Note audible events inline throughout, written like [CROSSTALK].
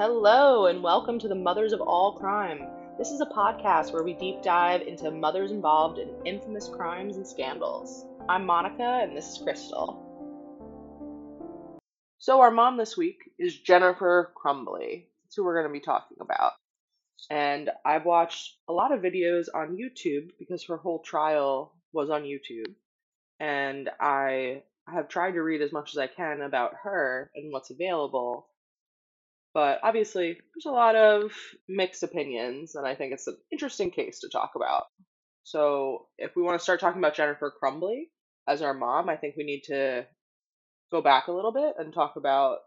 Hello, and welcome to the Mothers of All Crime. This is a podcast where we deep dive into mothers involved in infamous crimes and scandals. I'm Monica, and this is Crystal. So, our mom this week is Jennifer Crumbley. That's who we're going to be talking about. And I've watched a lot of videos on YouTube because her whole trial was on YouTube. And I have tried to read as much as I can about her and what's available. But obviously, there's a lot of mixed opinions, and I think it's an interesting case to talk about. So, if we want to start talking about Jennifer Crumbley as our mom, I think we need to go back a little bit and talk about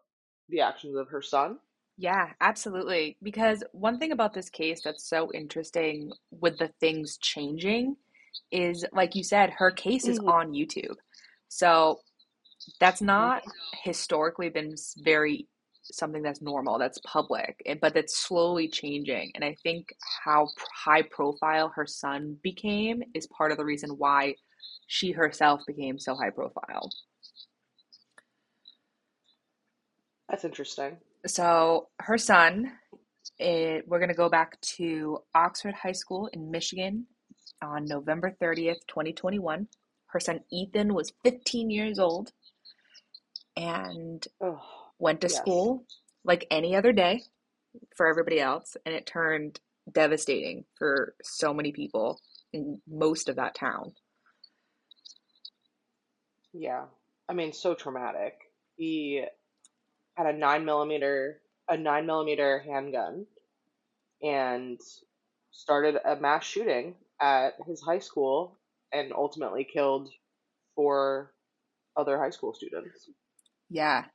the actions of her son. Yeah, absolutely. Because one thing about this case that's so interesting with the things changing is, like you said, her case is Mhm. on YouTube. So that's not Mhm. historically been very something that's normal, that's public, eh, but that's slowly changing. And I think how high profile her son became is part of the reason why she herself became so high profile. That's interesting. So her son, it, we're going to go back to Oxford High School in Michigan on November 30th, 2021. Her son Ethan was 15 years old and Oh, went to yes. school like any other day for everybody else. And it turned devastating for so many people in most of that town. Yeah. I mean, so traumatic. He had a nine millimeter a nine millimeter handgun and started a mass shooting at his high school and ultimately killed four other high school students. Yeah.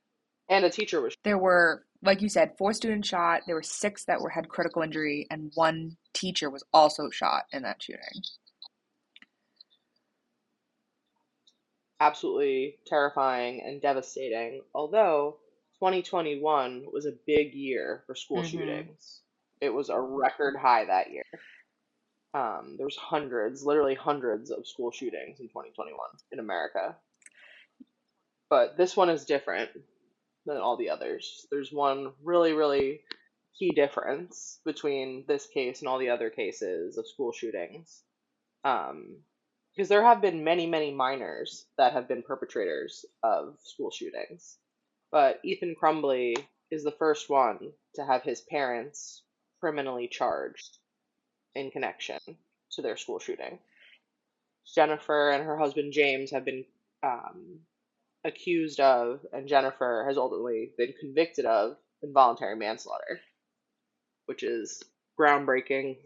And a teacher was There were, like you said, four students shot. There were six that were had critical injury, and one teacher was also shot in that shooting. absolutely terrifying and devastating. Although 2021 was a big year for school Mhm. shootings. It was a record high that year. Um, there was hundreds, literally hundreds of school shootings in 2021 in America. But this one is different than all the others. There's one really, really key difference between this case and all the other cases of school shootings. Um, because there have been many, many minors that have been perpetrators of school shootings. But Ethan Crumbley is the first one to have his parents criminally charged in connection to their school shooting. Jennifer and her husband James have been um, accused of, and Jennifer has ultimately been convicted of involuntary manslaughter, which is groundbreaking,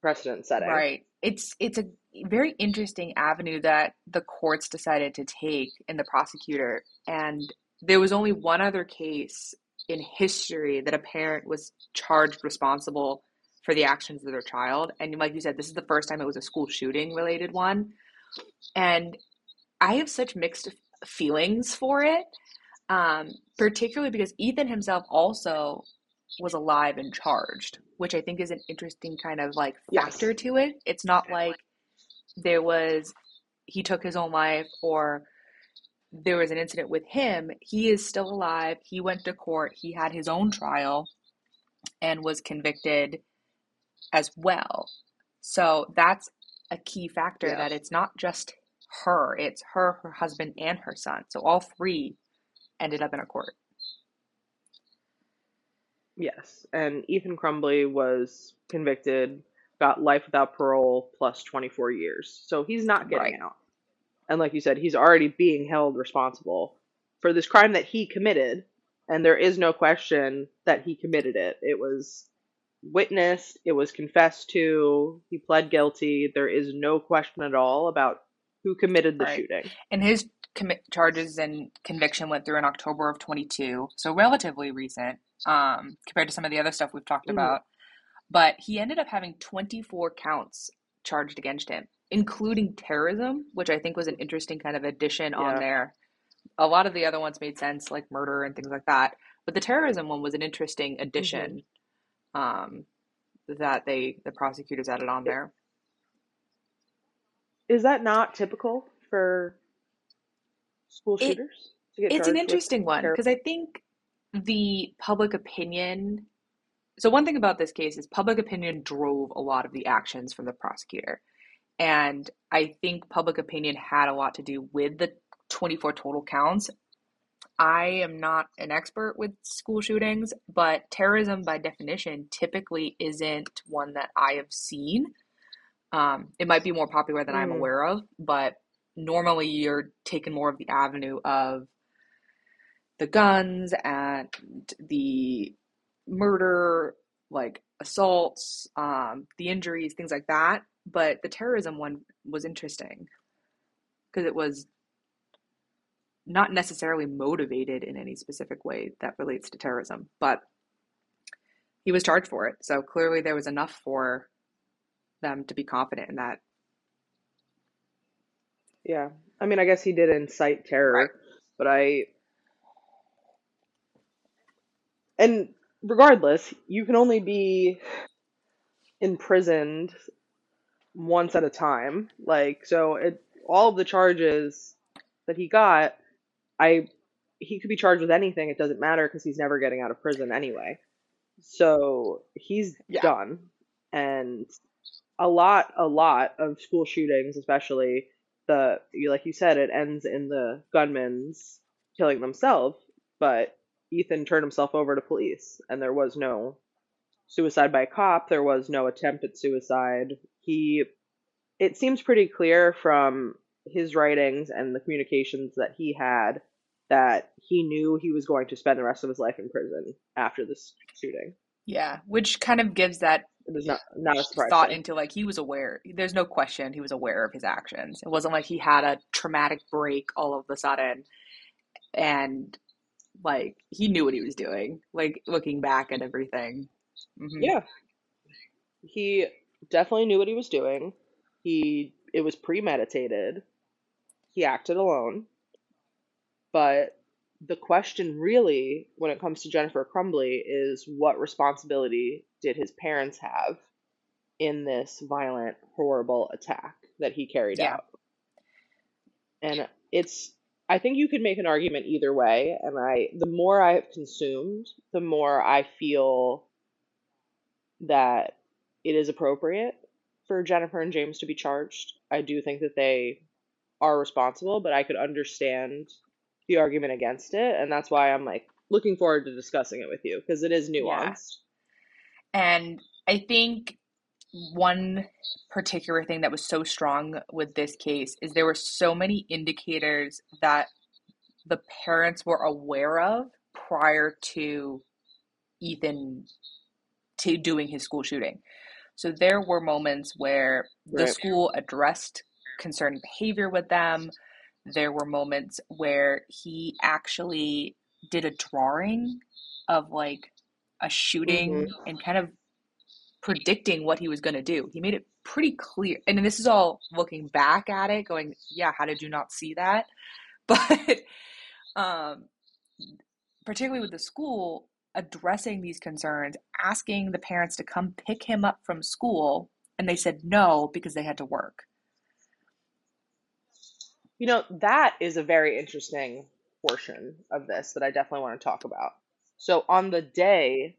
precedent setting. Right. It's it's a very interesting avenue that the courts decided to take and the prosecutor. And there was only one other case in history that a parent was charged responsible for the actions of their child. And like you said, this is the first time it was a school shooting related one. And I have such mixed feelings for it, um, particularly because Ethan himself also was alive and charged, which I think is an interesting kind of like Yes. factor to it. It's not like there was he took his own life or there was an incident with him. He is still alive. He went to court. He had his own trial and was convicted as well. So that's a key factor Yes. that it's not just her, it's her, her husband, and her son. So all three ended up in a court. Yes, and Ethan Crumbley was convicted, got life without parole plus 24 years. So he's not getting Right. out. And like you said, he's already being held responsible for this crime that he committed, and there is no question that he committed it. It was witnessed, it was confessed to, he pled guilty. There is no question at all about who committed the Right. shooting. And his commit charges and conviction went through in October of 22, so relatively recent um, compared to some of the other stuff we've talked Mhm. about. But he ended up having 24 counts charged against him, including terrorism, which I think was an interesting kind of addition on there. A lot of the other ones made sense, like murder and things like that. But the terrorism one was an interesting addition um, that they the prosecutors added on there. Is that not typical for school It- shooters get It's an interesting one because I think the public opinion so one thing about this case is public opinion drove a lot of the actions from the prosecutor. And I think public opinion had a lot to do with the 24 total counts. I am not an expert with school shootings, but terrorism by definition typically isn't one that I have seen. Um, it might be more popular than I'm Mm, aware of, but normally you're taking more of the avenue of the guns and the murder, like assaults, um, the injuries, things like that. But the terrorism one was interesting because it was not necessarily motivated in any specific way that relates to terrorism, but he was charged for it. So clearly there was enough for them to be confident in that. yeah. I mean, I guess he did incite Right. terror, but I and regardless, you can only be imprisoned once at a time. Like, so it all of the charges that he got, I he could be charged with anything. It doesn't matter because he's never getting out of prison anyway. So he's Yeah. done. And a lot, a lot of school shootings, especially the you like you said, it ends in the gunman's killing themselves. But Ethan turned himself over to police, and there was no suicide by cop. There was no attempt at suicide. He, it seems pretty clear from his writings and the communications that he had that he knew he was going to spend the rest of his life in prison after this shooting. Yeah, which kind of gives that It is not not a surprise thought into like he was aware. There's no question he was aware of his actions. It wasn't like he had a traumatic break all of a sudden and like he knew what he was doing. Like looking back at everything. hmm Yeah, he definitely knew what he was doing. He it was premeditated. He acted alone. But the question really, when it comes to Jennifer Crumbley, is what responsibility did his parents have in this violent, horrible attack that he carried Yeah. out? And it's, I think you could make an argument either way. And I, the more I have consumed, the more I feel that it is appropriate for Jennifer and James to be charged. I do think that they are responsible, but I could understand the argument against it, and that's why I'm like looking forward to discussing it with you because it is nuanced. And I think one particular thing that was so strong with this case is there were so many indicators that the parents were aware of prior to Ethan to doing his school shooting. So there were moments where the Right. school addressed concerning behavior with them. There were moments where he actually did a drawing of like a shooting and kind of predicting what he was going to do. He made it pretty clear. And this is all looking back at it, going, yeah, how did you not see that? [LAUGHS] But um, particularly with the school, addressing these concerns, asking the parents to come pick him up from school, and they said no because they had to work. You know, that is a very interesting portion of this that I definitely want to talk about. So, on the day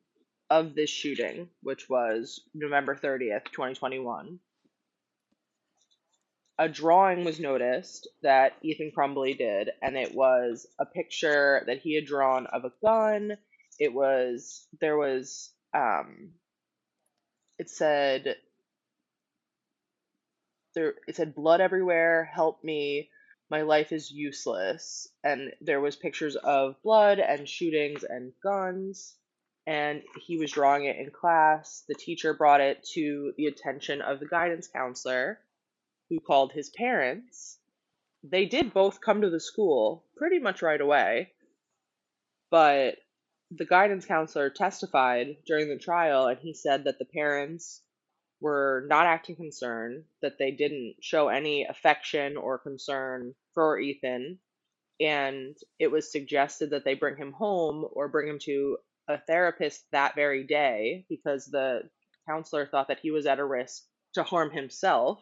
of this shooting, which was November 30th, 2021, a drawing was noticed that Ethan Crumbley did, and it was a picture that he had drawn of a gun. It was, there was, um, it said, there, it said blood everywhere, help me, my life is useless. And there was pictures of blood and shootings and guns, and he was drawing it in class. The teacher brought it to the attention of the guidance counselor, who called his parents. They did both come to the school pretty much right away, but the guidance counselor testified during the trial and he said that the parents were not acting concerned, that they didn't show any affection or concern for Ethan, and it was suggested that they bring him home or bring him to a therapist that very day because the counselor thought that he was at a risk to harm himself,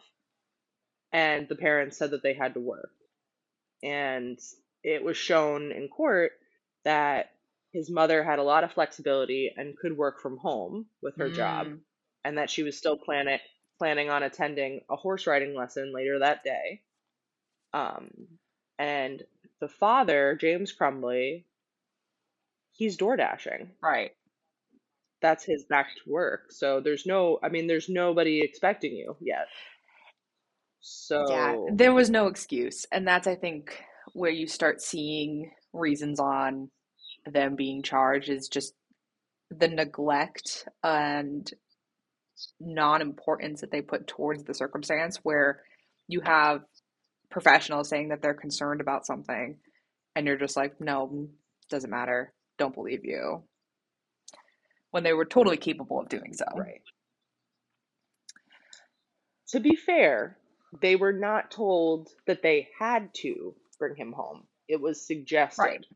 and the parents said that they had to work. And it was shown in court that his mother had a lot of flexibility and could work from home with her job, Mm, and that she was still planning planning on attending a horse riding lesson later that day. Um, and the father, James Crumbley, he's door dashing. right. That's his back to work. So there's no, I mean, there's nobody expecting you yet. So Yeah, So, there was no excuse. And that's, I think, where you start seeing reasons on them being charged is just the neglect and non-importance that they put towards the circumstance where you have professionals saying that they're concerned about something and you're just like, no, mm, doesn't matter. Don't believe you. When they were totally capable of doing so. right. To be fair, they were not told that they had to bring him home. It was Right. suggested,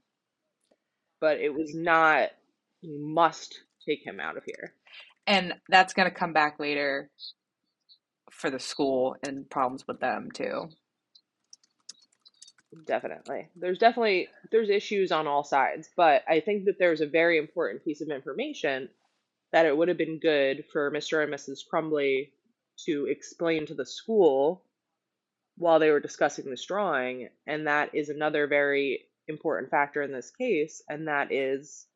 but it was not, you must take him out of here. And that's going to come back later for the school and problems with them too. Definitely. There's definitely there's issues on all sides, but I think that there's a very important piece of information that it would have been good for Mr. and Mrs. Crumbley to explain to the school while they were discussing this drawing, and that is another very important factor in this case, and that is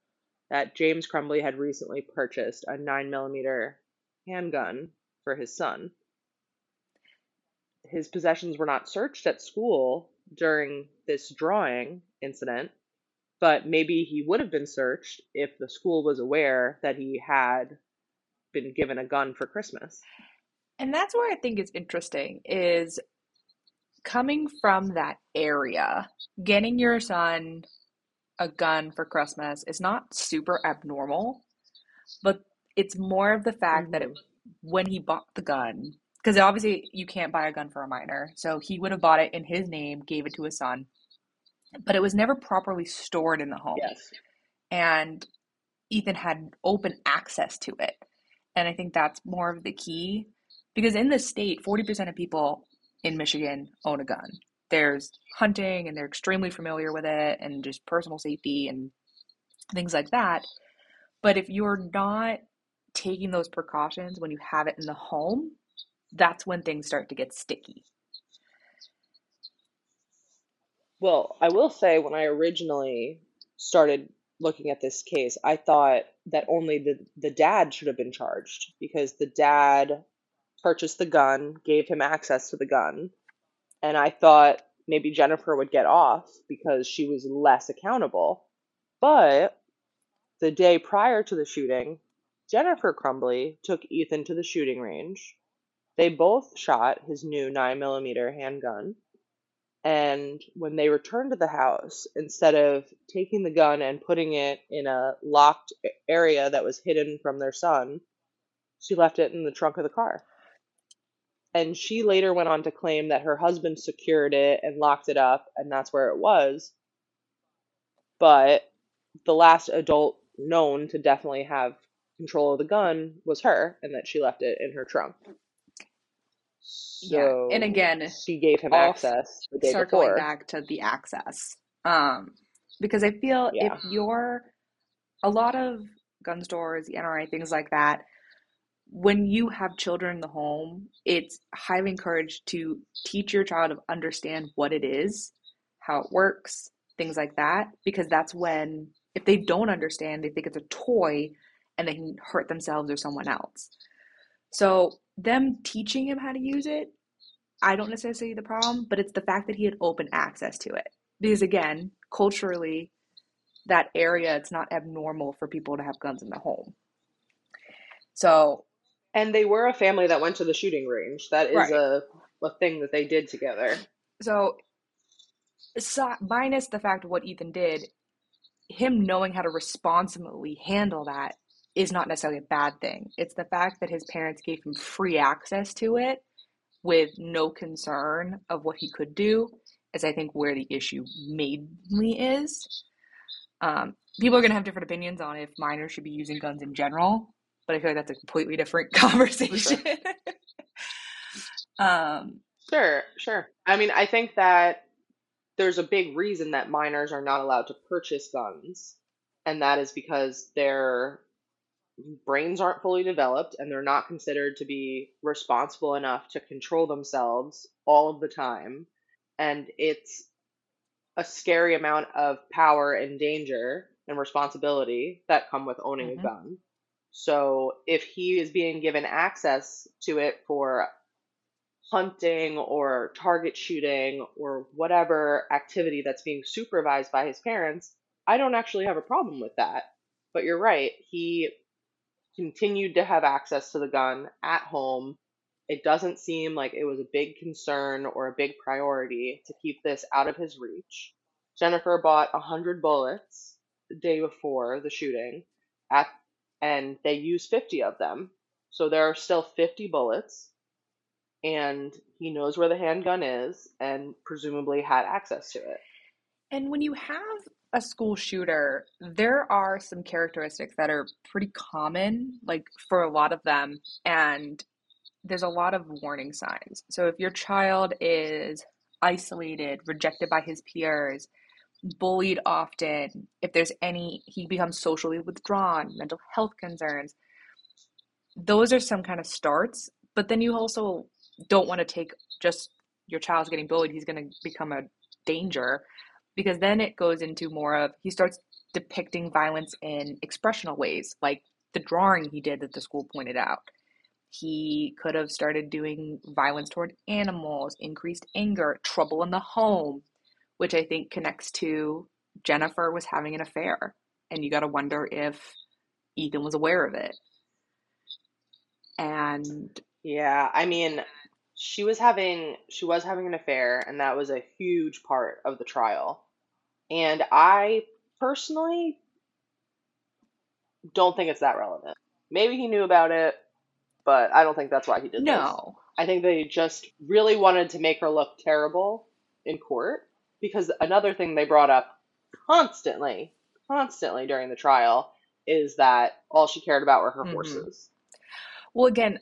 that James Crumbley had recently purchased a 9 millimeter handgun for his son. His possessions were not searched at school during this drawing incident, but maybe he would have been searched if the school was aware that he had been given a gun for Christmas. And that's where I think it's interesting is coming from that area, getting your son a gun for Christmas is not super abnormal, but it's more of the fact that mm-hmm. it, when he bought the gun, because obviously you can't buy a gun for a minor, so he would have bought it in his name, gave it to his son, but it was never properly stored in the home. Yes. And Ethan had open access to it. And I think that's more of the key because in the state, 40% of people in Michigan own a gun. There's hunting and they're extremely familiar with it and just personal safety and things like that. But if you're not taking those precautions when you have it in the home, that's when things start to get sticky. Well, I will say when I originally started looking at this case, I thought that only the the dad should have been charged because the dad purchased the gun, gave him access to the gun, and I thought maybe Jennifer would get off because she was less accountable. But the day prior to the shooting, Jennifer Crumbley took Ethan to the shooting range. They both shot his new 9 millimeter handgun. And when they returned to the house, instead of taking the gun and putting it in a locked area that was hidden from their son, she left it in the trunk of the car. And she later went on to claim that her husband secured it and locked it up, and that's where it was. But the last adult known to definitely have control of the gun was her, and that she left it in her trunk. Yeah. And again, she gave him access the day circling before. back to the access. Um, because I feel if you're a lot of gun stores, the NRA, things like that, when you have children in the home, it's highly encouraged to teach your child to understand what it is, how it works, things like that, because that's when, if they don't understand, they think it's a toy and they can hurt themselves or someone else. So, them teaching him how to use it, I don't necessarily see the problem, but it's the fact that he had open access to it. Because again, culturally, that area, it's not abnormal for people to have guns in the home. So, And they were a family that went to the shooting range. That is right. a a thing that they did together. So, so, minus the fact of what Ethan did, him knowing how to responsibly handle that is not necessarily a bad thing. It's the fact that his parents gave him free access to it with no concern of what he could do, is I think where the issue mainly is. Um, people are going to have different opinions on if minors should be using guns in general, but I feel like that's a completely different [LAUGHS] For sure. conversation. [LAUGHS] um, Sure, sure. I mean, I think that there's a big reason that minors are not allowed to purchase guns, and that is because their brains aren't fully developed and they're not considered to be responsible enough to control themselves all of the time. And it's a scary amount of power and danger and responsibility that come with owning a hmm gun. So if he is being given access to it for hunting or target shooting or whatever activity that's being supervised by his parents, I don't actually have a problem with that. But you're right, he continued to have access to the gun at home. It doesn't seem like it was a big concern or a big priority to keep this out of his reach. Jennifer bought 100 bullets the day before the shooting at and they used 50 of them. So there are still 50 bullets and he knows where the handgun is and presumably had access to it. And when you have a school shooter, there are some characteristics that are pretty common, like for a lot of them, and there's a lot of warning signs. So if your child is isolated, rejected by his peers, bullied often, if there's any, he becomes socially withdrawn, mental health concerns, those are some kind of starts. But then you also don't want to take just your child's getting bullied, he's going to become a danger because then it goes into more of he starts depicting violence in expressional ways, like the drawing he did that the school pointed out. He could have started doing violence toward animals, increased anger, trouble in the home, which I think connects to Jennifer was having an affair. And you got to wonder if Ethan was aware of it. And Yeah, I mean, she was having she was having an affair and that was a huge part of the trial. And I personally don't think it's that relevant. Maybe he knew about it, but I don't think that's why he did this. no, I think they just really wanted to make her look terrible in court because another thing they brought up constantly, constantly during the trial is that all she cared about were her hmm horses. Well, again,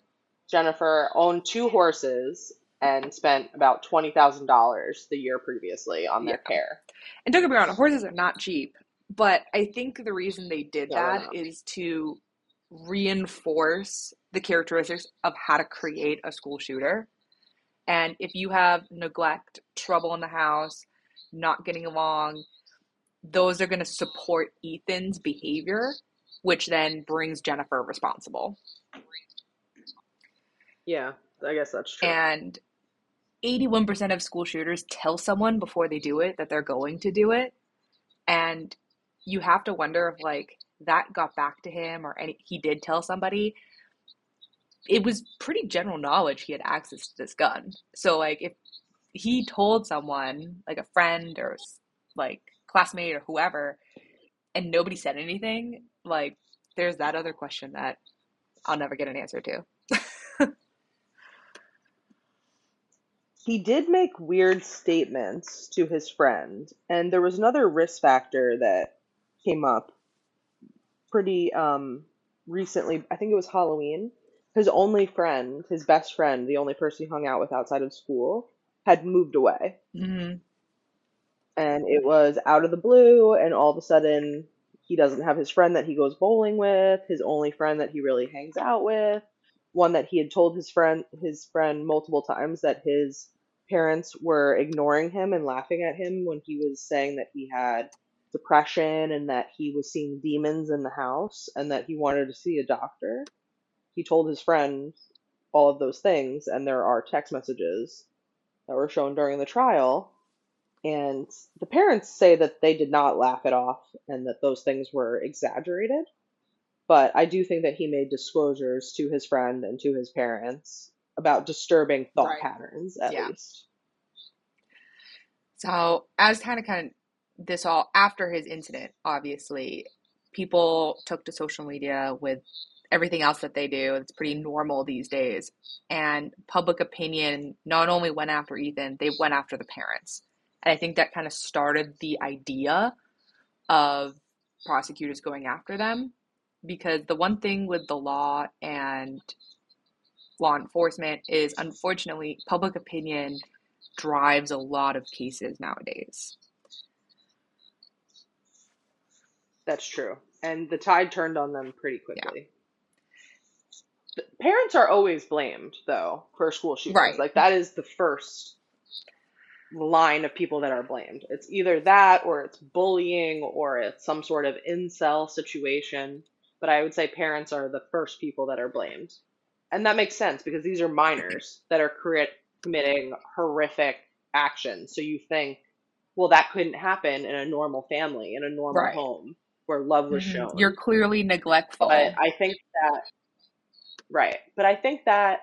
Jennifer owned two horses and spent about $20,000 the year previously on their yeah. care. And don't get me wrong, horses are not cheap, but I think the reason they did that is to reinforce the characteristics of how to create a school shooter. And if you have neglect, trouble in the house, not getting along, those are going to support Ethan's behavior, which then brings Jennifer responsible. Yeah, I guess that's true. And 81% of school shooters tell someone before they do it that they're going to do it. And you have to wonder if like that got back to him or any he did tell somebody. It was pretty general knowledge he had access to this gun. So like if he told someone, like a friend or like classmate or whoever, and nobody said anything, like there's that other question that I'll never get an answer to. [LAUGHS] He did make weird statements to his friend, and there was another risk factor that came up pretty um recently. I think it was Halloween. His only friend, his best friend, the only person he hung out with outside of school, had moved away. hmm And it was out of the blue, and all of a sudden, he doesn't have his friend that he goes bowling with, his only friend that he really hangs out with, one that he had told his friend his friend multiple times that his parents were ignoring him and laughing at him when he was saying that he had depression and that he was seeing demons in the house and that he wanted to see a doctor. He told his friend all of those things, and there are text messages that were shown during the trial. And the parents say that they did not laugh it off and that those things were exaggerated. But I do think that he made disclosures to his friend and to his parents about disturbing thought Right. patterns, at Yeah. least. So, as kind of kind of this all after his incident, obviously, people took to social media with everything else that they do. It's pretty normal these days. And public opinion not only went after Ethan, they went after the parents. And I think that kind of started the idea of prosecutors going after them because the one thing with the law and law enforcement is unfortunately public opinion drives a lot of cases nowadays. That's true. And the tide turned on them pretty quickly. The parents are always blamed, though, for school shootings. Right. Like, that is the first line of people that are blamed. It's either that, or it's bullying, or it's some sort of incel situation. But I would say parents are the first people that are blamed. And that makes sense because these are minors that are committing horrific actions. So you think, well, that couldn't happen in a normal family, in a normal Right. home where love was hmm shown. You're clearly But neglectful. I think that, right. But I think that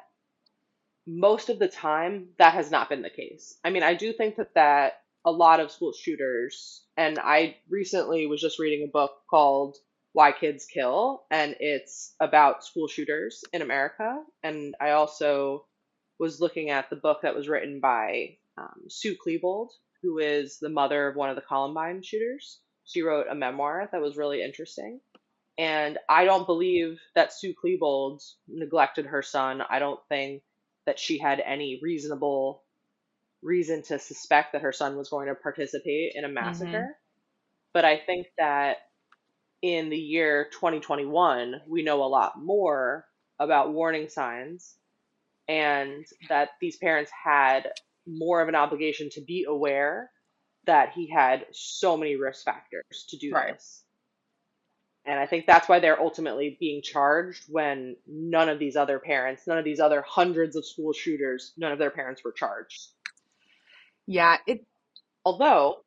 most of the time that has not been the case. I mean, I do think that that a lot of school shooters, and I recently was just reading a book called Why Kids Kill, and it's about school shooters in America. And I also was looking at the book that was written by um, Sue Klebold, who is the mother of one of the Columbine shooters. She wrote a memoir that was really interesting. And I don't believe that Sue Klebold neglected her son. I don't think that she had any reasonable reason to suspect that her son was going to participate in a hmm massacre. But I think that in the year 2021, we know a lot more about warning signs and that these parents had more of an obligation to be aware that he had so many risk factors to do Right. this. And I think that's why they're ultimately being charged when none of these other parents, none of these other hundreds of school shooters, none of their parents were charged. Yeah, it Although,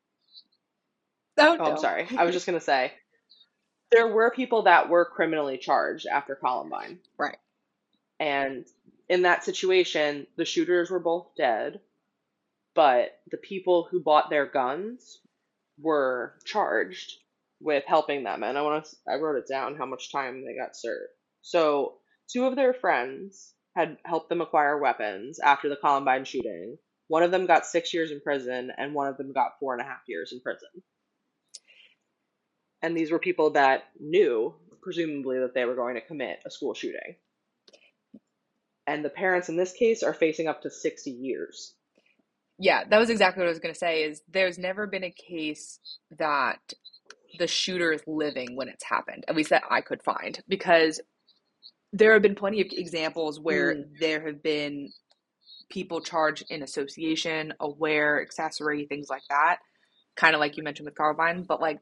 oh oh, I'm sorry, I was just [LAUGHS] going to say, there were people that were criminally charged after Columbine. Right. And in that situation, the shooters were both dead, but the people who bought their guns were charged with helping them. And I want to, I wrote it down how much time they got served. So, two of their friends had helped them acquire weapons after the Columbine shooting. One of them got six years in prison, and one of them got four and a half years in prison. And these were people that knew, presumably, that they were going to commit a school shooting. And the parents in this case are facing up to 60 years. Yeah, that was exactly what I was going to say is there's never been a case that the shooter is living when it's happened, at least that I could find, because there have been plenty of examples where Mm. there have been people charged in association, aware, accessory, things like that, kind of like you mentioned with Columbine, but like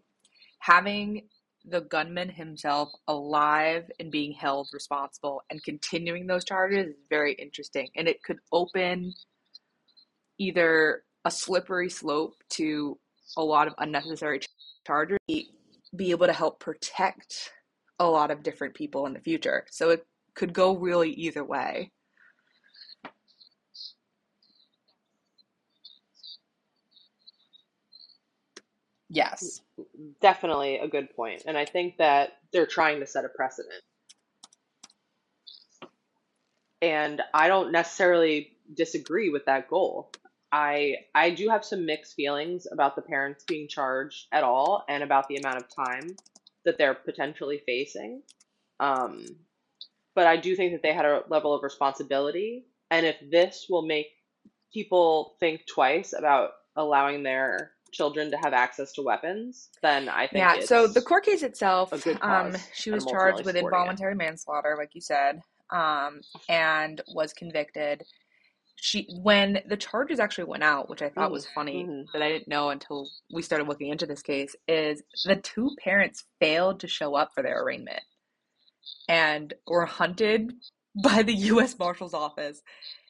having the gunman himself alive and being held responsible and continuing those charges is very interesting, and it could open either a slippery slope to a lot of unnecessary charges, be, able to help protect a lot of different people in the future. So it could go really either way. Yes. Definitely a good point. And I think that they're trying to set a precedent. And I don't necessarily disagree with that goal. I I do have some mixed feelings about the parents being charged at all and about the amount of time that they're potentially facing. Um, but I do think that they had a level of responsibility. And if this will make people think twice about allowing their children to have access to weapons, then I think Yeah, so the court case itself, um, she was charged with supporting it. involuntary manslaughter, like you said, um, and was convicted. She, when the charges actually went out, which I thought Mm, was funny hmm that I didn't know until we started looking into this case, is the two parents failed to show up for their arraignment and were hunted [LAUGHS] by the U.S. Marshal's office.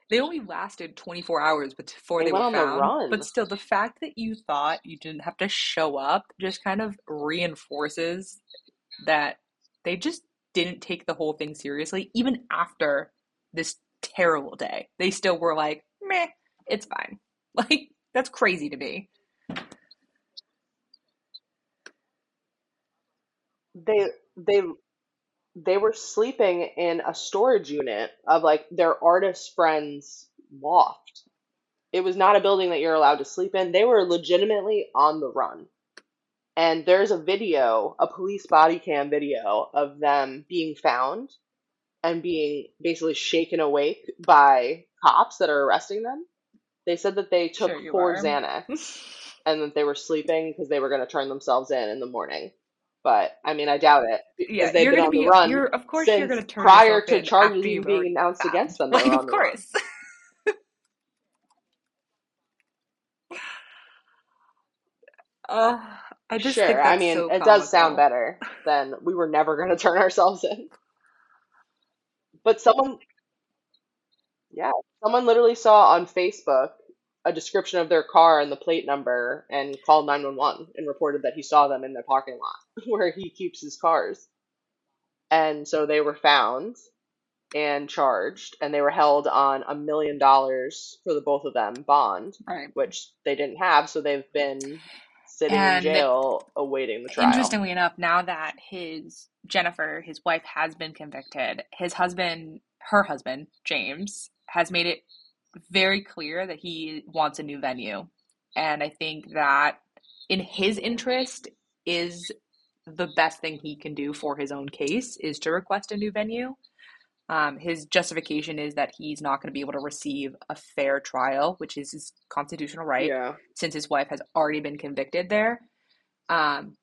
They only lasted 24 hours before They they were found, but still, the fact that you thought you didn't have to show up just kind of reinforces that they just didn't take the whole thing seriously, even after this terrible day. They still were like, meh, it's fine. [LAUGHS] Like, that's crazy to me. They they they were sleeping in a storage unit of like their artist friend's loft. It was not a building that you're allowed to sleep in. They were legitimately on the run. And there's a video, a police body cam video of them being found and being basically shaken awake by cops that are arresting them. They said that they took Sure four are. Xanax [LAUGHS] and that they were sleeping because they were going to turn themselves in in the morning. But I mean, I doubt it because Yeah, they've gonna the be run you're of course you're gonna turn prior to charges being announced found. against them. [LAUGHS] Like of course. [LAUGHS] Uh, I just Sure, think I mean, so it does sound better than we were never going [LAUGHS] to turn ourselves in. But someone, yeah, someone literally saw on Facebook a description of their car and the plate number and called 911 and reported that he saw them in the parking lot [LAUGHS] where he keeps his cars. And so they were found and charged, and they were held on a million dollars for the both of them bond, Right. which they didn't have, so they've been sitting in jail awaiting the trial. interestingly enough, now that his Jennifer, his wife, has been convicted, his husband, her husband, James, has made it very clear that he wants a new venue. And I think that in his interest is the best thing he can do for his own case is to request a new venue. Um, his justification is that he's not going to be able to receive a fair trial, which is his constitutional right, Yeah. since his wife has already been convicted there. Um,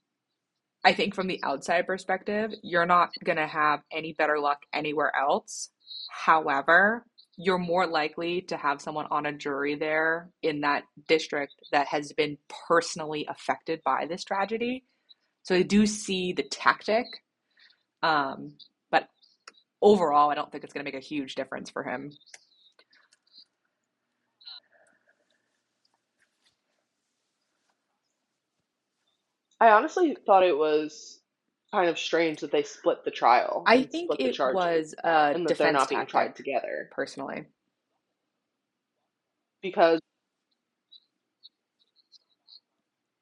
I think from the outside perspective, you're not going to have any better luck anywhere else. However, you're more likely to have someone on a jury there in that district that has been personally affected by this tragedy. So I do see the tactic, um, but overall, I don't think it's going to make a huge difference for him. I honestly thought it was kind of strange that they split the trial I think it was a and that they're not being tried together personally. because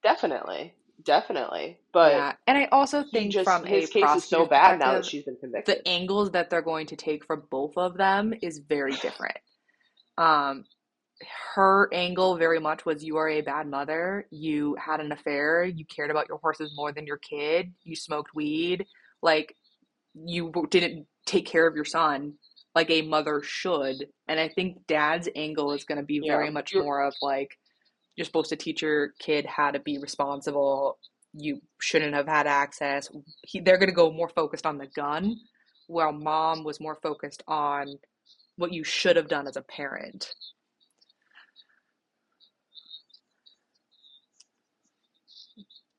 definitely, definitely, but Yeah, and I also think just from his case is so bad now that she's been convicted. the angles that they're going to take for both of them is very different. Um, her angle very much was you are a bad mother, you had an affair, you cared about your horses more than your kid, you smoked weed, like you didn't take care of your son like a mother should. And I think dad's angle is going to be Yeah, very much more of like you're supposed to teach your kid how to be responsible. You shouldn't have had access. He, they're going to go more focused on the gun, while mom was more focused on what you should have done as a parent.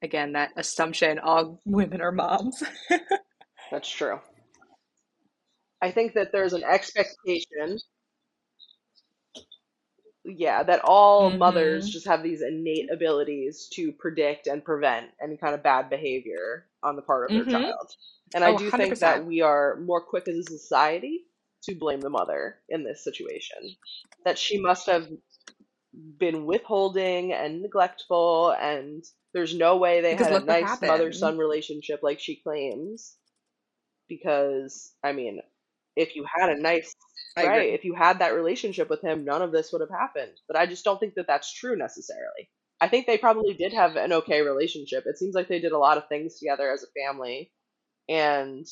Again, that assumption all women are moms. [LAUGHS] that's true. I think that there's an expectation, yeah, that all mothers mm-hmm. just have these innate abilities to predict and prevent any kind of bad behavior on the part of their Mm-hmm. child. And I Oh, do think that we are more quick as a society to blame the mother in this situation. That she must have been withholding and neglectful, and there's no way they Because had a nice mother son relationship like she claims. Because, I mean, if you had a nice, I right, agree. if you had that relationship with him, none of this would have happened. But I just don't think that that's true necessarily. I think they probably did have an okay relationship. It seems like they did a lot of things together as a family. And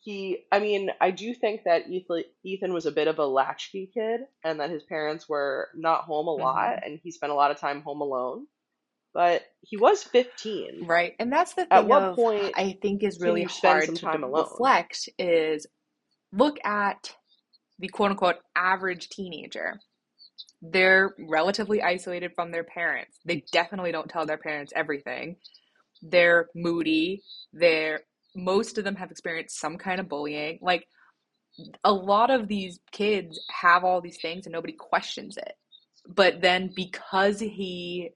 he, I mean, I do think that Ethan, was a bit of a latchkey kid and that his parents were not home a lot hmm and he spent a lot of time home alone. But he was 15. Right. And that's the At thing what of, point I think is really hard to alone? reflect is look at the quote unquote average teenager. They're relatively isolated from their parents. They definitely don't tell their parents everything. They're moody. They're most of them have experienced some kind of bullying. Like a lot of these kids have all these things and nobody questions it. But then because he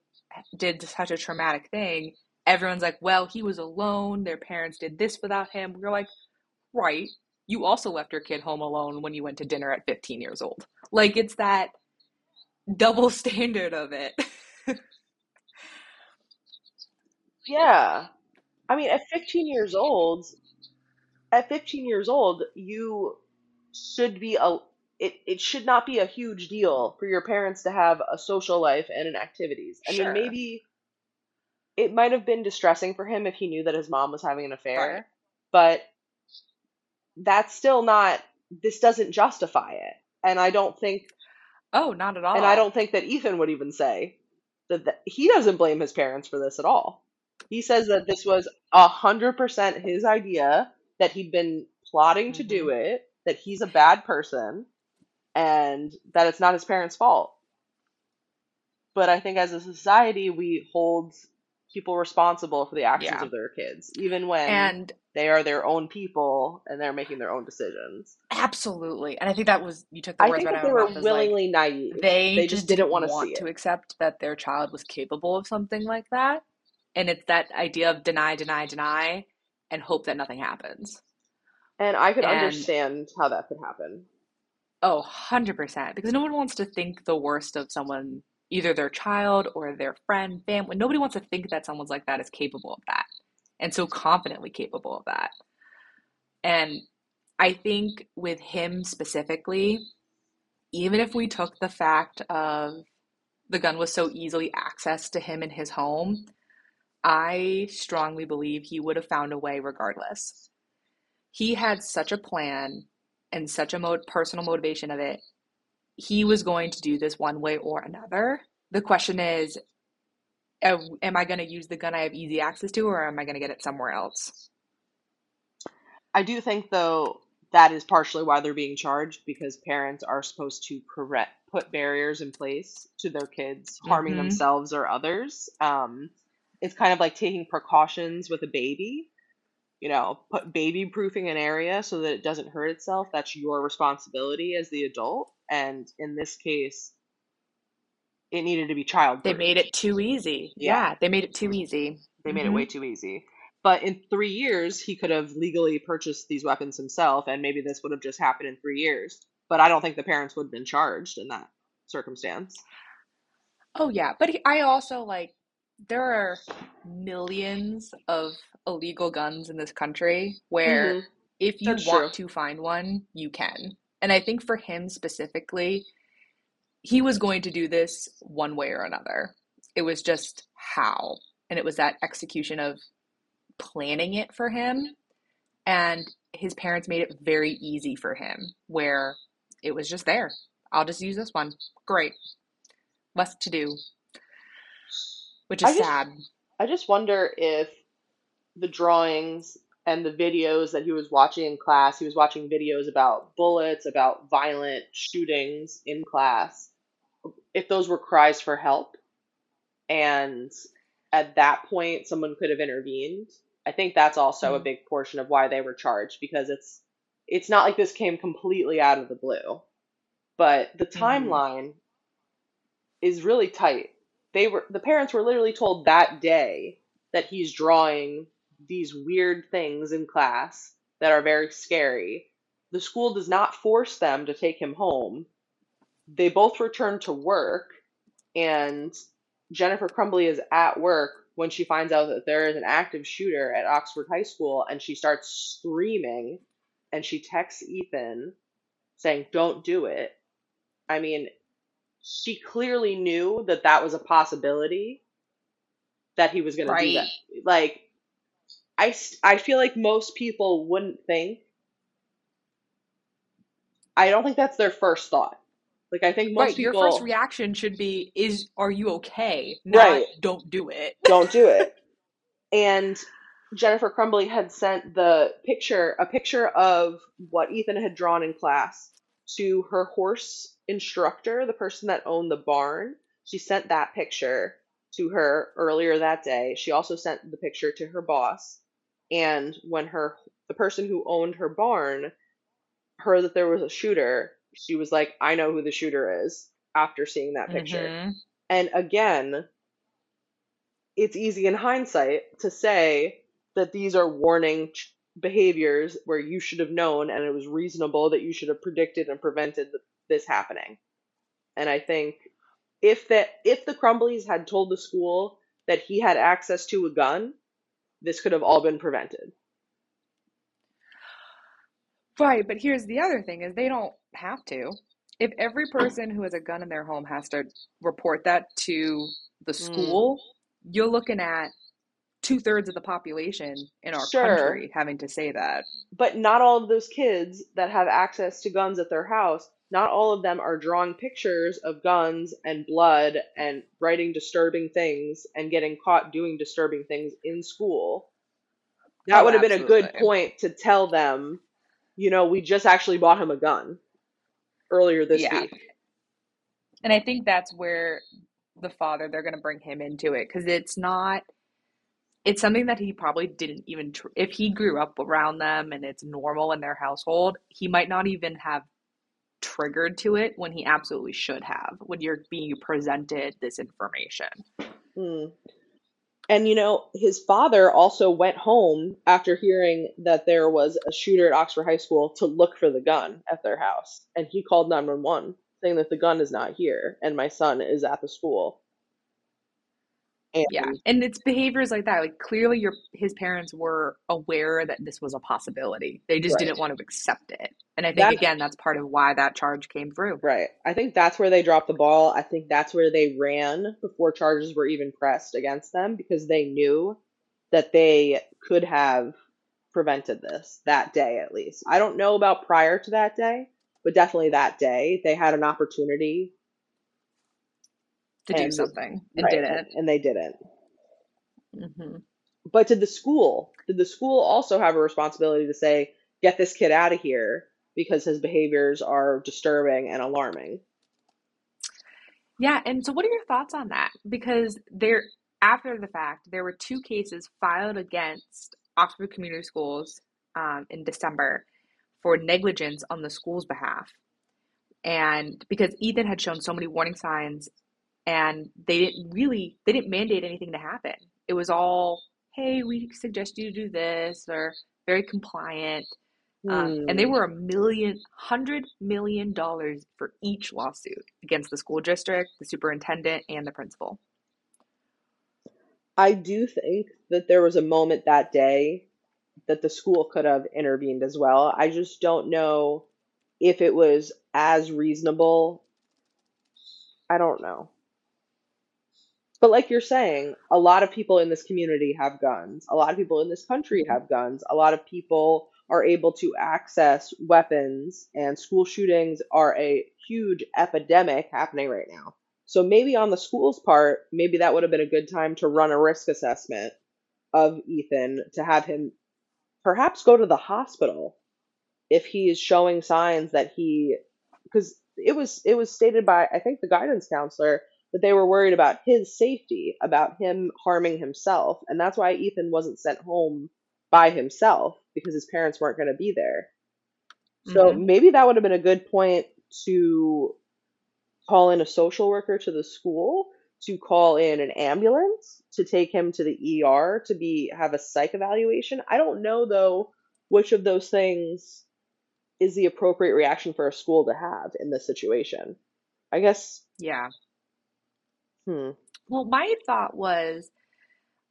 did such a traumatic thing, everyone's like, well, he was alone. Their parents did this without him. We're like, right. You also left your kid home alone when you went to dinner at 15 years old. Like, it's that double [LAUGHS] standard of it. Yeah. I mean, at 15 years old, at 15 years old, you should be a it, it should not be a huge deal for your parents to have a social life and an activities. I mean, maybe it might have been distressing for him if he knew that his mom was having an Right. affair, but that's still not this doesn't justify it. And I don't think Oh, not at all. and I don't think that Ethan would even say that, that he doesn't blame his parents for this at all. He says that this was a hundred percent his idea, that he'd been plotting to do hmm it, that he's a bad person, and that it's not his parents' fault. But I think as a society, we hold people responsible for the actions Yeah. of their kids, even when And they are their own people and they're making their own decisions. absolutely. And I think that was, you took the words right out of my were mouth, is like, willingly naive. they They just just didn't want to want to accept that their child was capable of something like that. And it's that idea of deny, deny, deny, and hope that nothing happens. And I could And understand how that could happen. Oh, 100%. Because no one wants to think the worst of someone, either their child or their friend, family. Nobody wants to think that someone's like that is capable of that and so confidently capable of that. And I think with him specifically, even if we took the fact of the gun was so easily accessed to him in his home, I strongly believe he would have found a way regardless. He had such a plan and such a mo personal motivation of it. He was going to do this one way or another. The question is, am I going to use the gun I have easy access to, or am I going to get it somewhere else? I do think, though, that is partially why they're being charged because parents are supposed to prevent, put barriers in place to their kids harming Mm-hmm. themselves or others. Um, it's kind of like taking precautions with a baby. You know, put baby proofing an area so that it doesn't hurt itself. That's your responsibility as the adult. And in this case, it needed to be child They made it too easy. Yeah. Yeah, they made it too easy. They made it hmm way too easy. But in three years, he could have legally purchased these weapons himself, and maybe this would have just happened in three years. But I don't think the parents would have been charged in that circumstance. Oh yeah, but he, I also like there are millions of illegal guns in this country where hmm if you That's true. want to find one, you can. And I think for him specifically, he was going to do this one way or another. It was just how. And it was that execution of planning it for him. And his parents made it very easy for him, where it was just there. I'll just use this one. Great. Less to do, which I is just, sad. I just wonder if the drawings and the videos that he was watching in class, he was watching videos about bullets, about violent shootings in class, if those were cries for help. And at that point, someone could have intervened. I think that's also a Mm, big portion of why they were charged because it's it's not like this came completely out of the blue, but the hmm timeline is really tight. They were the parents were literally told that day that he's drawing these weird things in class that are very scary. The school does not force them to take him home. They both return to work and Jennifer Crumbley is at work when she finds out that there is an active shooter at Oxford High School and she starts screaming and she texts Ethan saying, Don't do it. I mean, she clearly knew that that was a possibility that he was going to do that. Right. Like, I feel like most people wouldn't think, I don't think that's their first thought. Like, I think most Right. Your first reaction should be, is, are you okay? Not, right, don't do it. [LAUGHS] don't do it. [LAUGHS] And Jennifer Crumbley had sent the picture, a picture of what Ethan had drawn in class to her horse instructor, the person that owned the barn. She sent that picture to her earlier that day. She also sent the picture to her boss. And when her the person who owned her barn heard that there was a shooter, she was like, "I know who the shooter is." After seeing that picture. hmm And again, it's easy in hindsight to say that these are warning behaviors where you should have known and it was reasonable that you should have predicted and prevented this happening. And I think if that if the Crumbleys had told the school that he had access to a gun, this could have all been prevented. Right, but here's the other thing is they don't have to. If every person who has a gun in their home has to report that to the Mm, school, you're looking at two-thirds of the population in our sure, country having to say that. but not all of those kids that have access to guns at their house not all of them are drawing pictures of guns and blood and writing disturbing things and getting caught doing disturbing things in school. That Oh, would have been a good point to tell them, you know, we just actually bought him a gun earlier this Yeah. week. And I think that's where the father, they're going to bring him into it because it's not, it's something that he probably didn't even, tr- if he grew up around them and it's normal in their household, he might not even have triggered to it when he absolutely should have when you're being presented this information. Hmm. And you know, his father also went home after hearing that there was a shooter at Oxford High School to look for the gun at their house. And he called 911 saying that the gun is not here and my son is at the school. Yeah. And And it's behaviors like that. Like clearly your his parents were aware that this was a possibility. They just right. didn't want to accept it. And I think That again that's part of why that charge came through. right. I think that's where they dropped the ball. I think that's where they ran before charges were even pressed against them because they knew that they could have prevented this that day at least. I don't know about prior to that day, but definitely that day they had an opportunity To do something and right, didn't. and they didn't. hmm But did the school, did the school also have a responsibility to say, get this kid out of here because his behaviors are disturbing and alarming? Yeah, and so what are your thoughts on that? Because there, after the fact, there were two cases filed against Oxford Community Schools um, in December for negligence on the school's behalf. And because Ethan had shown so many warning signs and they didn't really, they didn't mandate anything to happen. It was all, hey, we suggest you do this, or very compliant. Um, and they Hmm. were a million, hundred million dollars for each lawsuit against the school district, the superintendent, and the principal. I do think that there was a moment that day that the school could have intervened as well. I just don't know if it was as reasonable. I don't know. But like you're saying, a lot of people in this community have guns. A lot of people in this country mm-hmm. have guns. A lot of people are able to access weapons, and school shootings are a huge epidemic happening right now. So maybe on the school's part, maybe that would have been a good time to run a risk assessment of Ethan to have him perhaps go to the hospital if he is showing signs that he because it was it was stated by I think the guidance counselor that they were worried about his safety, about him harming himself, and that's why Ethan wasn't sent home by himself because his parents weren't going to be there. So hmm maybe that would have been a good point to call in a social worker to the school, to call in an ambulance, to take him to the ER to be have a psych evaluation. I don't know though which of those things is the appropriate reaction for a school to have in this situation. I guess Yeah. Hmm. Well, my thought was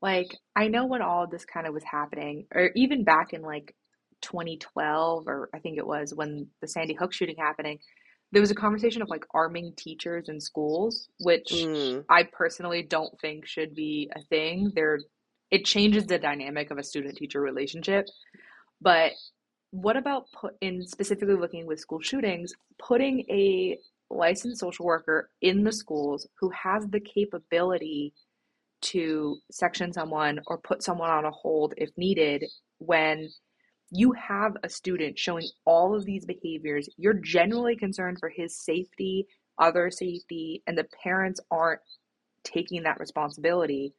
like, I know when all of this kind of was happening, or even back in like 2012, or I think it was when the Sandy Hook shooting happening, there was a conversation of like arming teachers in schools, which Mm, I personally don't think should be a thing. There, it changes the dynamic of a student-teacher relationship. But what about put in specifically looking with school shootings, putting a licensed social worker in the schools who has the capability to section someone or put someone on a hold if needed when you have a student showing all of these behaviors, you're genuinely concerned for his safety, other safety, and the parents aren't taking that responsibility.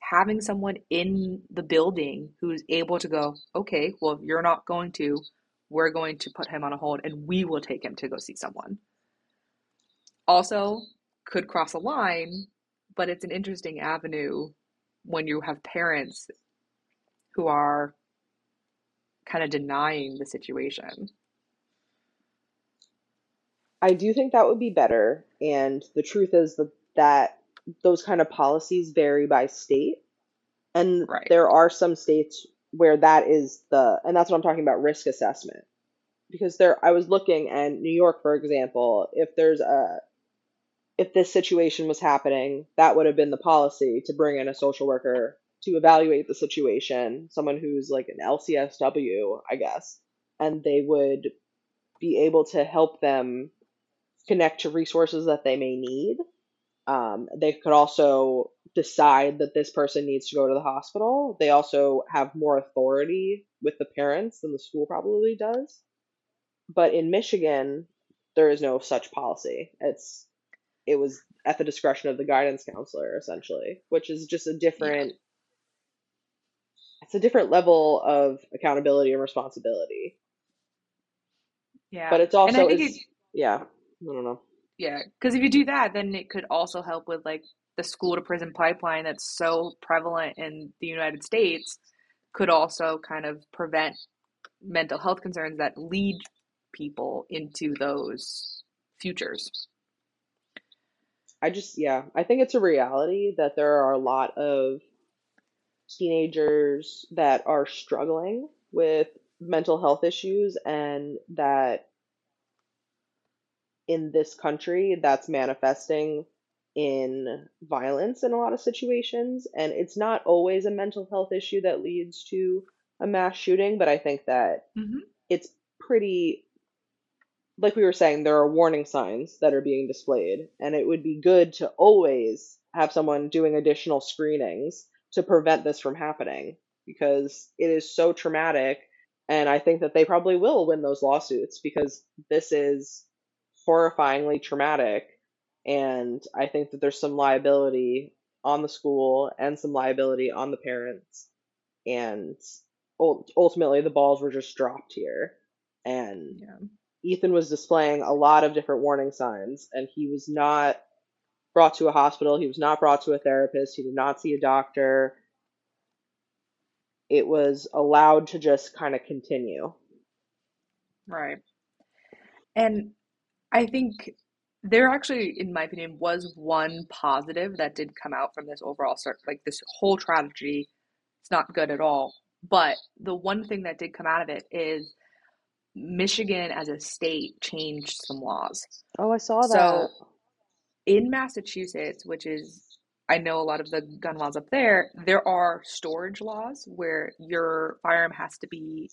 Having someone in the building who's able to go, okay, well, if you're not going to, we're going to put him on a hold and we will take him to go see someone. Also, could cross a line, but it's an interesting avenue when you have parents who are kind of denying the situation. I do think that would be better, and the truth is that that those kind of policies vary by state, and Right. there are some states where that is the and that's what I'm talking about risk assessment. Because there I was looking and New York, for example, if there's a if this situation was happening, that would have been the policy to bring in a social worker to evaluate the situation, someone who's like an LCSW, I guess, and they would be able to help them connect to resources that they may need. Um, they could also decide that this person needs to go to the hospital. They also have more authority with the parents than the school probably does. But in Michigan, there is no such policy. It's it was at the discretion of the guidance counselor essentially, which is just a Yeah. different it's a different level of accountability and responsibility. Yeah. But it's And I also it, yeah, I don't know. yeah, because if you do that, then it could also help with like the school to prison pipeline that's so prevalent in the United States could also kind of prevent mental health concerns that lead people into those futures. I just yeah, I think it's a reality that there are a lot of teenagers that are struggling with mental health issues and that in this country that's manifesting in violence in a lot of situations. And it's not always a mental health issue that leads to a mass shooting but i think that hmm it's pretty like we were saying there are warning signs that are being displayed and it would be good to always have someone doing additional screenings to prevent this from happening because it is so traumatic and i think that they probably will win those lawsuits because this is horrifyingly traumatic and i think that there's some liability on the school and some liability on the parents and ultimately the balls were just dropped here and Yeah. Ethan was displaying a lot of different warning signs, and he was not brought to a hospital. He was not brought to a therapist. He did not see a doctor. It was allowed to just kind of continue. Right. And I think there actually, in my opinion, was one positive that did come out from this overall cir like this whole tragedy. It's not good at all. But the one thing that did come out of it is Michigan as a state changed some laws. Oh, I saw that. So in Massachusetts, which is, I know a lot of the gun laws up there, there are storage laws where your firearm has to be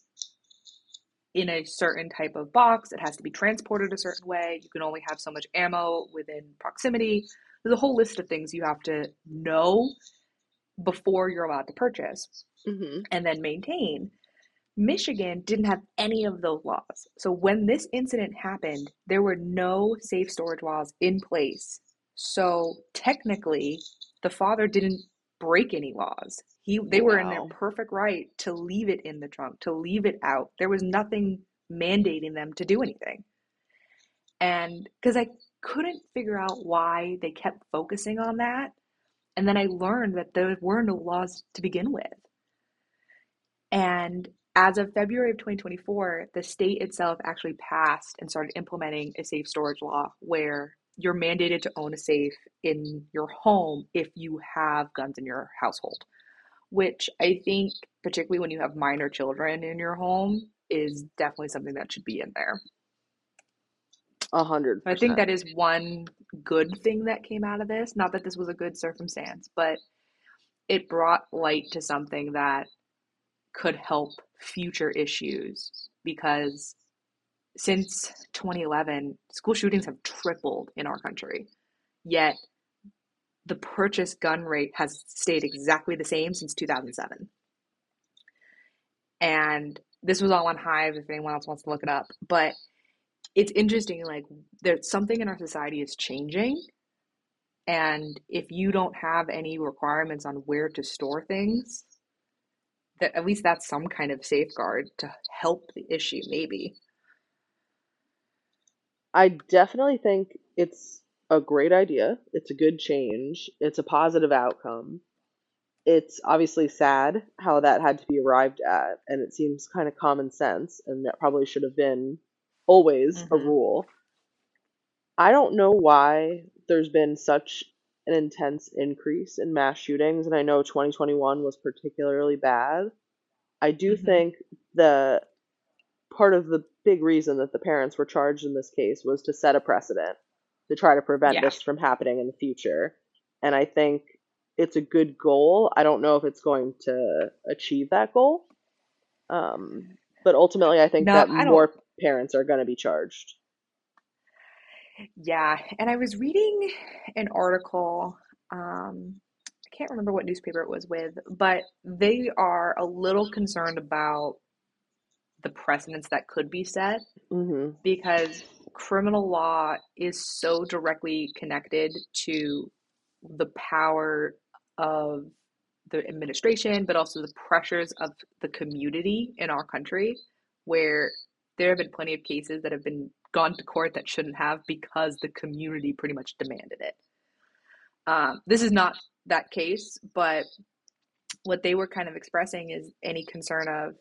in a certain type of box. It has to be transported a certain way. You can only have so much ammo within proximity. There's a whole list of things you have to know before you're allowed to purchase hmm and then maintain. Michigan didn't have any of those laws. So when this incident happened, there were no safe storage laws in place. So technically, the father didn't break any laws. He they were in their perfect right to leave it in the trunk, to leave it out. There was nothing mandating them to do anything. And because I couldn't figure out why they kept focusing on that, and then I learned that there were no laws to begin with. And as of February of 2024, the state itself actually passed and started implementing a safe storage law where you're mandated to own a safe in your home if you have guns in your household, which I think, particularly when you have minor children in your home, is definitely something that should be in there. A hundred I think that is one good thing that came out of this. Not that this was a good circumstance, but it brought light to something that could help future issues because since 2011, school shootings have tripled in our country. Yet the purchase gun rate has stayed exactly the same since 2007. And this was all on Hive if anyone else wants to look it up. But it's interesting, like, there's something in our society is changing. And if you don't have any requirements on where to store things, that at least that's some kind of safeguard to help the issue, maybe. I definitely think it's a great idea. It's a good change. It's a positive outcome. It's obviously sad how that had to be arrived at, and it seems kind of common sense, and that probably should have been always a hmm rule. I don't know why there's been such an intense increase in mass shootings, and I know 2021 was particularly bad. I do hmm think the part of the big reason that the parents were charged in this case was to set a precedent to try to prevent Yeah. this from happening in the future. And I think it's a good goal. I don't know if it's going to achieve that goal. Um, but ultimately, I think No, that I more parents are going to be charged. Yeah, and I was reading an article, um, I can't remember what newspaper it was with, but they are a little concerned about the precedents that could be set Mm-hmm. because criminal law is so directly connected to the power of the administration, but also the pressures of the community in our country, where there have been plenty of cases that have been gone to court that shouldn't have because the community pretty much demanded it. Um, this is not that case, but what they were kind of expressing is any concern of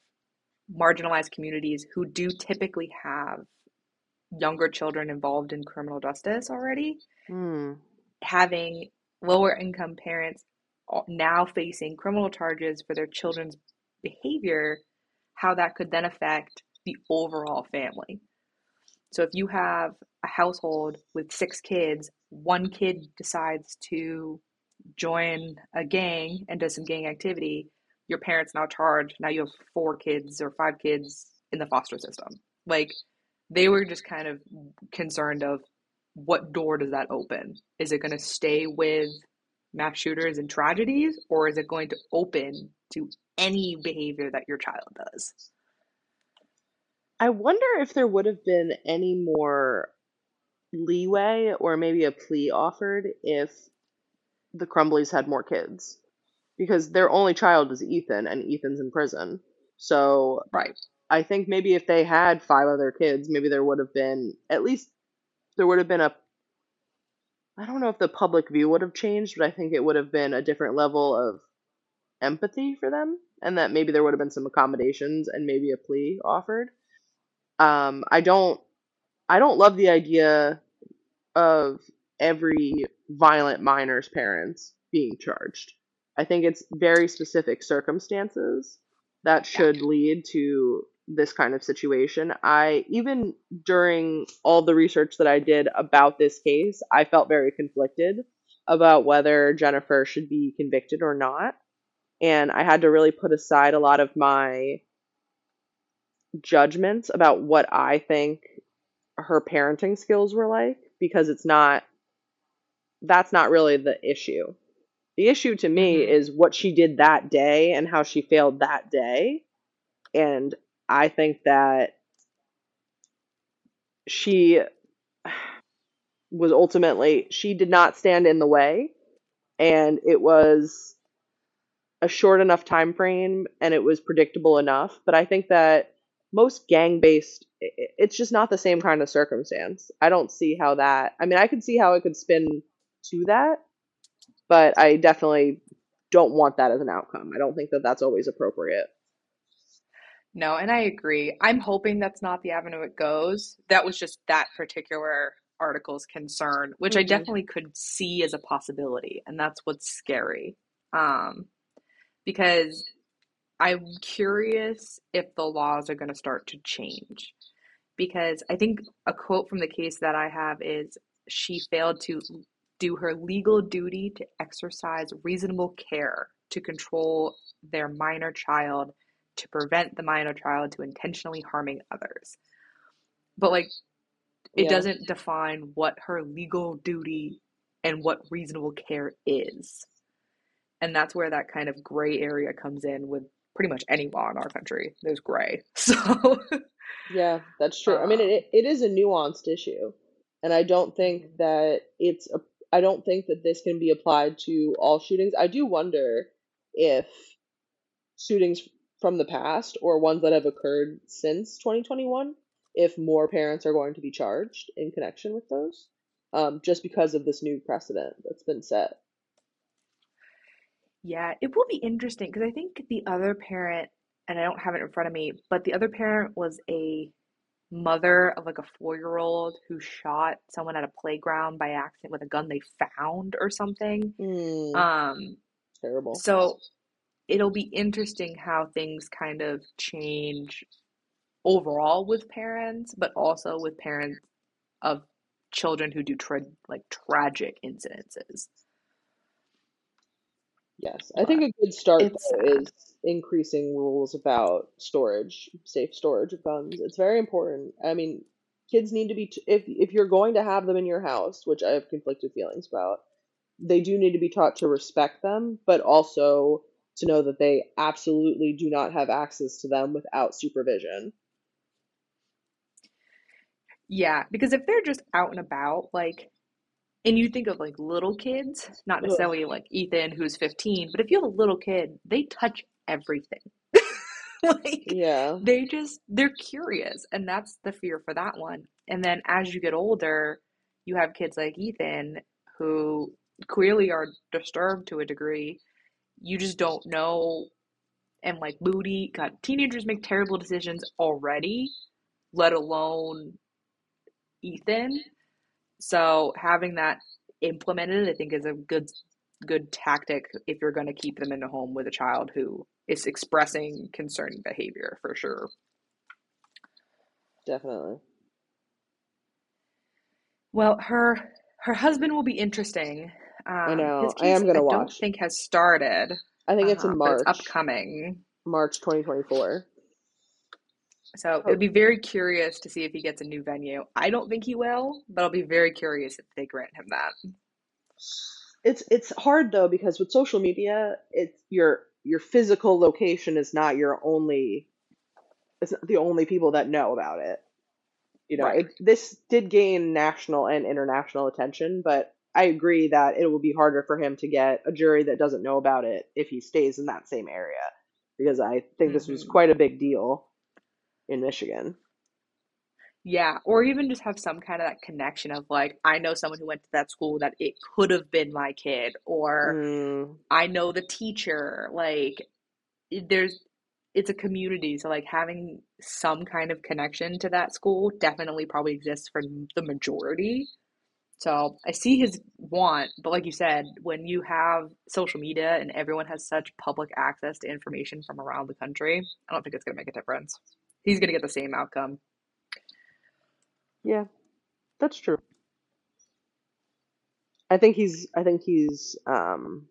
marginalized communities who do typically have younger children involved in criminal justice already, Mm. having lower income parents now facing criminal charges for their children's behavior, how that could then affect the overall family. So if you have a household with six kids, one kid decides to join a gang and does some gang activity, your parents now charged. Now you have four kids or five kids in the foster system. Like they were just kind of concerned of what door does that open? Is it going to stay with mass shooters and tragedies, or is it going to open to any behavior that your child does? I wonder if there would have been any more leeway or maybe a plea offered if the Crumbleys had more kids. Because their only child is Ethan, and Ethan's in prison. So Right. I think maybe if they had five other kids, maybe there would have been at least there would have been a I don't know if the public view would have changed, but I think it would have been a different level of empathy for them and that maybe there would have been some accommodations and maybe a plea offered. Um I don't I don't love the idea of every violent minor's parents being charged. I think it's very specific circumstances that should lead to this kind of situation. I even during all the research that I did about this case, I felt very conflicted about whether Jennifer should be convicted or not. And I had to really put aside a lot of my judgments about what I think her parenting skills were like because it's not that's not really the issue. The issue to me Mm-hmm. is what she did that day and how she failed that day. And I think that she was ultimately she did not stand in the way and it was a short enough time frame and it was predictable enough but i think that most gang based it's just not the same kind of circumstance i don't see how that i mean i could see how it could spin to that but i definitely don't want that as an outcome i don't think that that's always appropriate No, and I agree. I'm hoping that's not the avenue it goes. That was just that particular article's concern, which I hmm definitely could see as a possibility, and that's what's scary. Um, because I'm curious if the laws are going to start to change. Because I think a quote from the case that I have is she failed to do her legal duty to exercise reasonable care to control their minor child to prevent the minor child to intentionally harming others. But like it yeah doesn't define what her legal duty and what reasonable care is. And that's where that kind of gray area comes in with pretty much any law in our country. There's gray. [LAUGHS] So, yeah that's true i mean um, it, it is a nuanced issue and i don't think mhm. that it's a i don't think that this can be applied to all shootings i do wonder if shootings from the past or ones that have occurred since 2021 if more parents are going to be charged in connection with those um, just because of this new precedent that's been set yeah, it will be interesting because I think the other parent, and I don't have it in front of me, but the other parent was a mother of like a four-year-old who shot someone at a playground by accident with a gun they found or something. mm, Um, terrible so it'll be interesting how things kind of change overall with parents, but also with parents of children who do tra like tragic incidences. Yes i think a good start it's though is increasing rules about storage safe storage of guns it's very important i mean kids need to be t- if if you're going to have them in your house, which I have conflicted feelings about, they do need to be taught to respect them, but also to know that they absolutely do not have access to them without supervision. Yeah, because if they're just out and about, like, and you think of like little kids, not Ugh. necessarily like Ethan who's 15, but if you have a little kid, they touch everything. [LAUGHS] Like, Yeah, they just, they're curious, and that's the fear for that one. And then as you get older, you have kids like Ethan who clearly are disturbed to a degree. You just don't know, and like moody, God, teenagers make terrible decisions already, let alone Ethan. So having that implemented, I think, is a good good tactic if you're going to keep them in a home with a child who is expressing concerning behavior for sure. definitely. Well, her her husband will be interesting. I Um, his know. I am gonna watch. don't think has started, I think it's in um, but it's March, upcoming. March 2024. So Oh, it'd be very curious to see if he gets a new venue. I don't think he will, but I'll be very curious if they grant him that. It's it's hard though because with social media, it's your your physical location is not your only it's not the only people that know about it. You know, Right. it this did gain national and international attention, but I agree that it will be harder for him to get a jury that doesn't know about it if he stays in that same area because I think this was hmm quite a big deal in Michigan. Yeah, or even just have some kind of that connection of like, I know someone who went to that school that it could have been my kid, or Mm, I know the teacher. Like, there's, it's a community, so like having some kind of connection to that school definitely probably exists for the majority. So I see his want, but like you said, when you have social media and everyone has such public access to information from around the country, I don't think it's gonna make a difference. He's gonna get the same outcome. yeah, that's true. I think he's I think he's um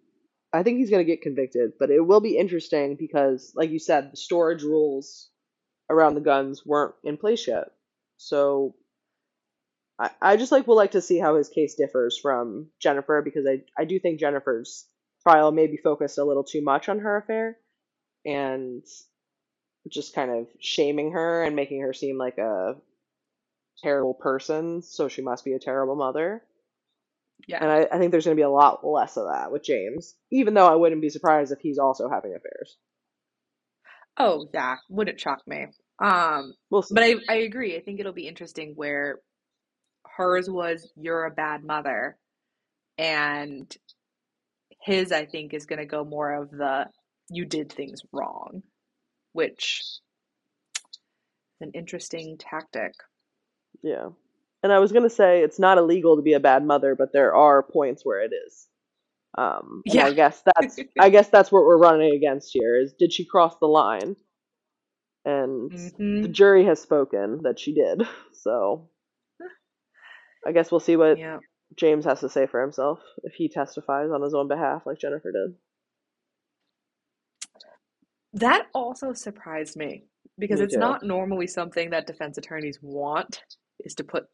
I think he's going to get convicted, but it will be interesting because like you said, the storage rules around the guns weren't in place yet. So I, I just like would like to see how his case differs from Jennifer because I I do think Jennifer's trial maybe focused a little too much on her affair and just kind of shaming her and making her seem like a terrible person, so she must be a terrible mother. Yeah. And I, I think there's going to be a lot less of that with James, even though I wouldn't be surprised if he's also having affairs. Oh, yeah. Wouldn't shock me. Um, We'll see. but I, I agree. I think it'll be interesting where hers was you're a bad mother, and his, I think, is going to go more of the you did things wrong, which is an interesting tactic. Yeah. And I was going to say it's not illegal to be a bad mother, but there are points where it is. Um, and I guess that's I guess that's what we're running against here is did she cross the line? And the hmm jury has spoken that she did. So I guess we'll see what Yeah. James has to say for himself if he testifies on his own behalf like Jennifer did. That also surprised me because Me it's too. not normally something that defense attorneys want is to put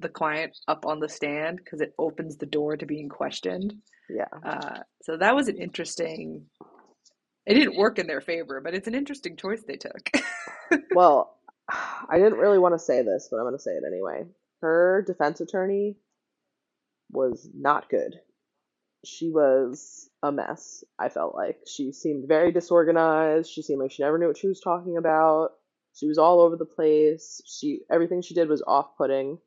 the client up on the stand because it opens the door to being questioned. Yeah. Uh, so that was an interesting. It didn't work in their favor, but it's an interesting choice they took. [LAUGHS] Well, I didn't really want to say this, but I'm going to say it anyway. Her defense attorney was not good. She was a mess, I felt like. She seemed very disorganized. She seemed like she never knew what she was talking about. She was all over the place. She everything she did was off-putting.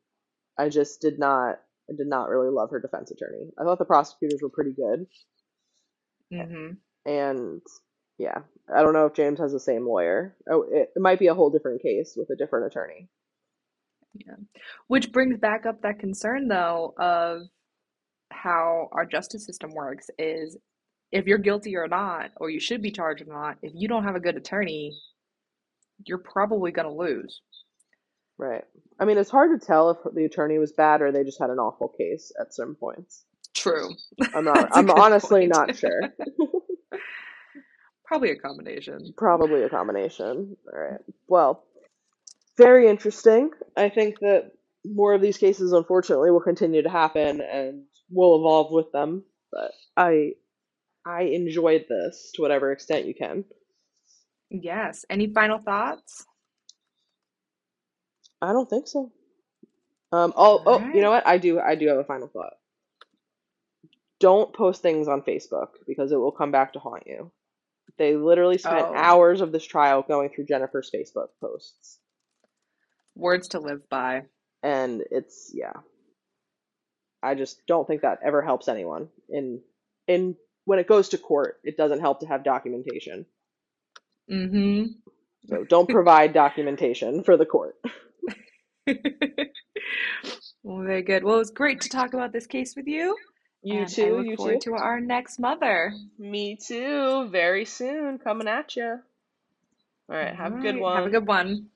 I just did not I did not really love her defense attorney. I thought the prosecutors were pretty good. hmm And yeah, I don't know if James has the same lawyer. Oh, it, it might be a whole different case with a different attorney. Yeah. Which brings back up that concern, though, of how our justice system works is if you're guilty or not, or you should be charged or not, if you don't have a good attorney, you're probably going to lose. Right. I mean, it's hard to tell if the attorney was bad or they just had an awful case at certain points. True. I'm [LAUGHS] not. I'm honestly point. not sure. [LAUGHS] Probably a combination. Probably a combination. All right. Well, very interesting. I think that more of these cases, unfortunately, will continue to happen and we'll evolve with them. But I I enjoyed this to whatever extent you can. Yes. Any final thoughts? I don't think so. Um, oh, oh, you know what? I do, I do have a final thought. Don't post things on Facebook because it will come back to haunt you. They literally spent Oh, hours of this trial going through Jennifer's Facebook posts, words to live by. and it's yeah. I just don't think that ever helps anyone. In in when it goes to court, it doesn't help to have documentation. Mm-hmm. So don't provide documentation for the court. [LAUGHS] Well, very good. Well, it was great to talk about this case with you, You and I too, look you forward too. to our next mother. Me too. Very soon, coming at you. All right, All have a good right. Have a good one.